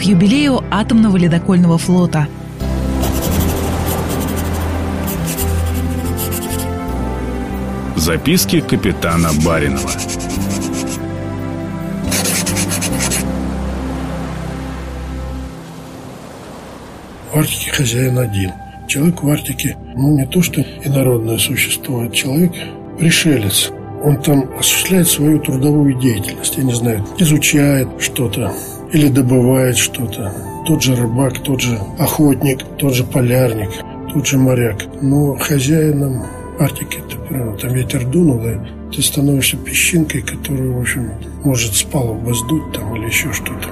к юбилею атомного ледокольного флота. Записки капитана Баринова. В Арктике хозяин один. Человек в Арктике, ну, не то что инородное существо, а человек пришелец. Он там осуществляет свою трудовую деятельность, я не знаю, изучает что-то или добывает что-то. Тот же рыбак, тот же охотник, тот же полярник, тот же моряк. Но хозяином Арктики, ты прав, там ветер дунул, и ты становишься песчинкой, которую, в общем, может с палубы сдуть там или еще что-то.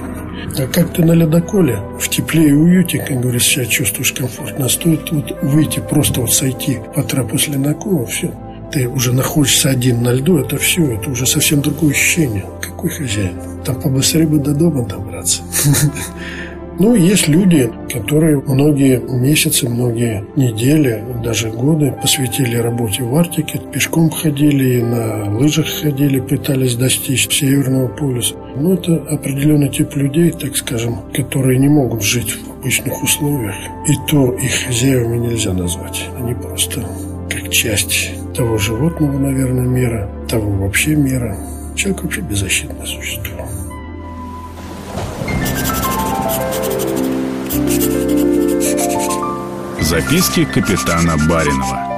А как ты на ледоколе в тепле и уюте, как говорится, себя чувствуешь комфортно, стоит вот выйти, просто вот сойти по трапу с ледокола, все, ты уже находишься один на льду, это все, это уже совсем другое ощущение. Какой хозяин? Там побыстрее бы до дома добраться. Ну, есть люди, которые многие месяцы, многие недели, даже годы посвятили работе в Арктике, пешком ходили, на лыжах ходили, пытались достичь Северного полюса. Но это определенный тип людей, так скажем, которые не могут жить в обычных условиях. И то их хозяевами нельзя назвать. Они просто часть того животного, наверное, мира, того вообще мира. Человек вообще беззащитное существо. Записки капитана Баринова.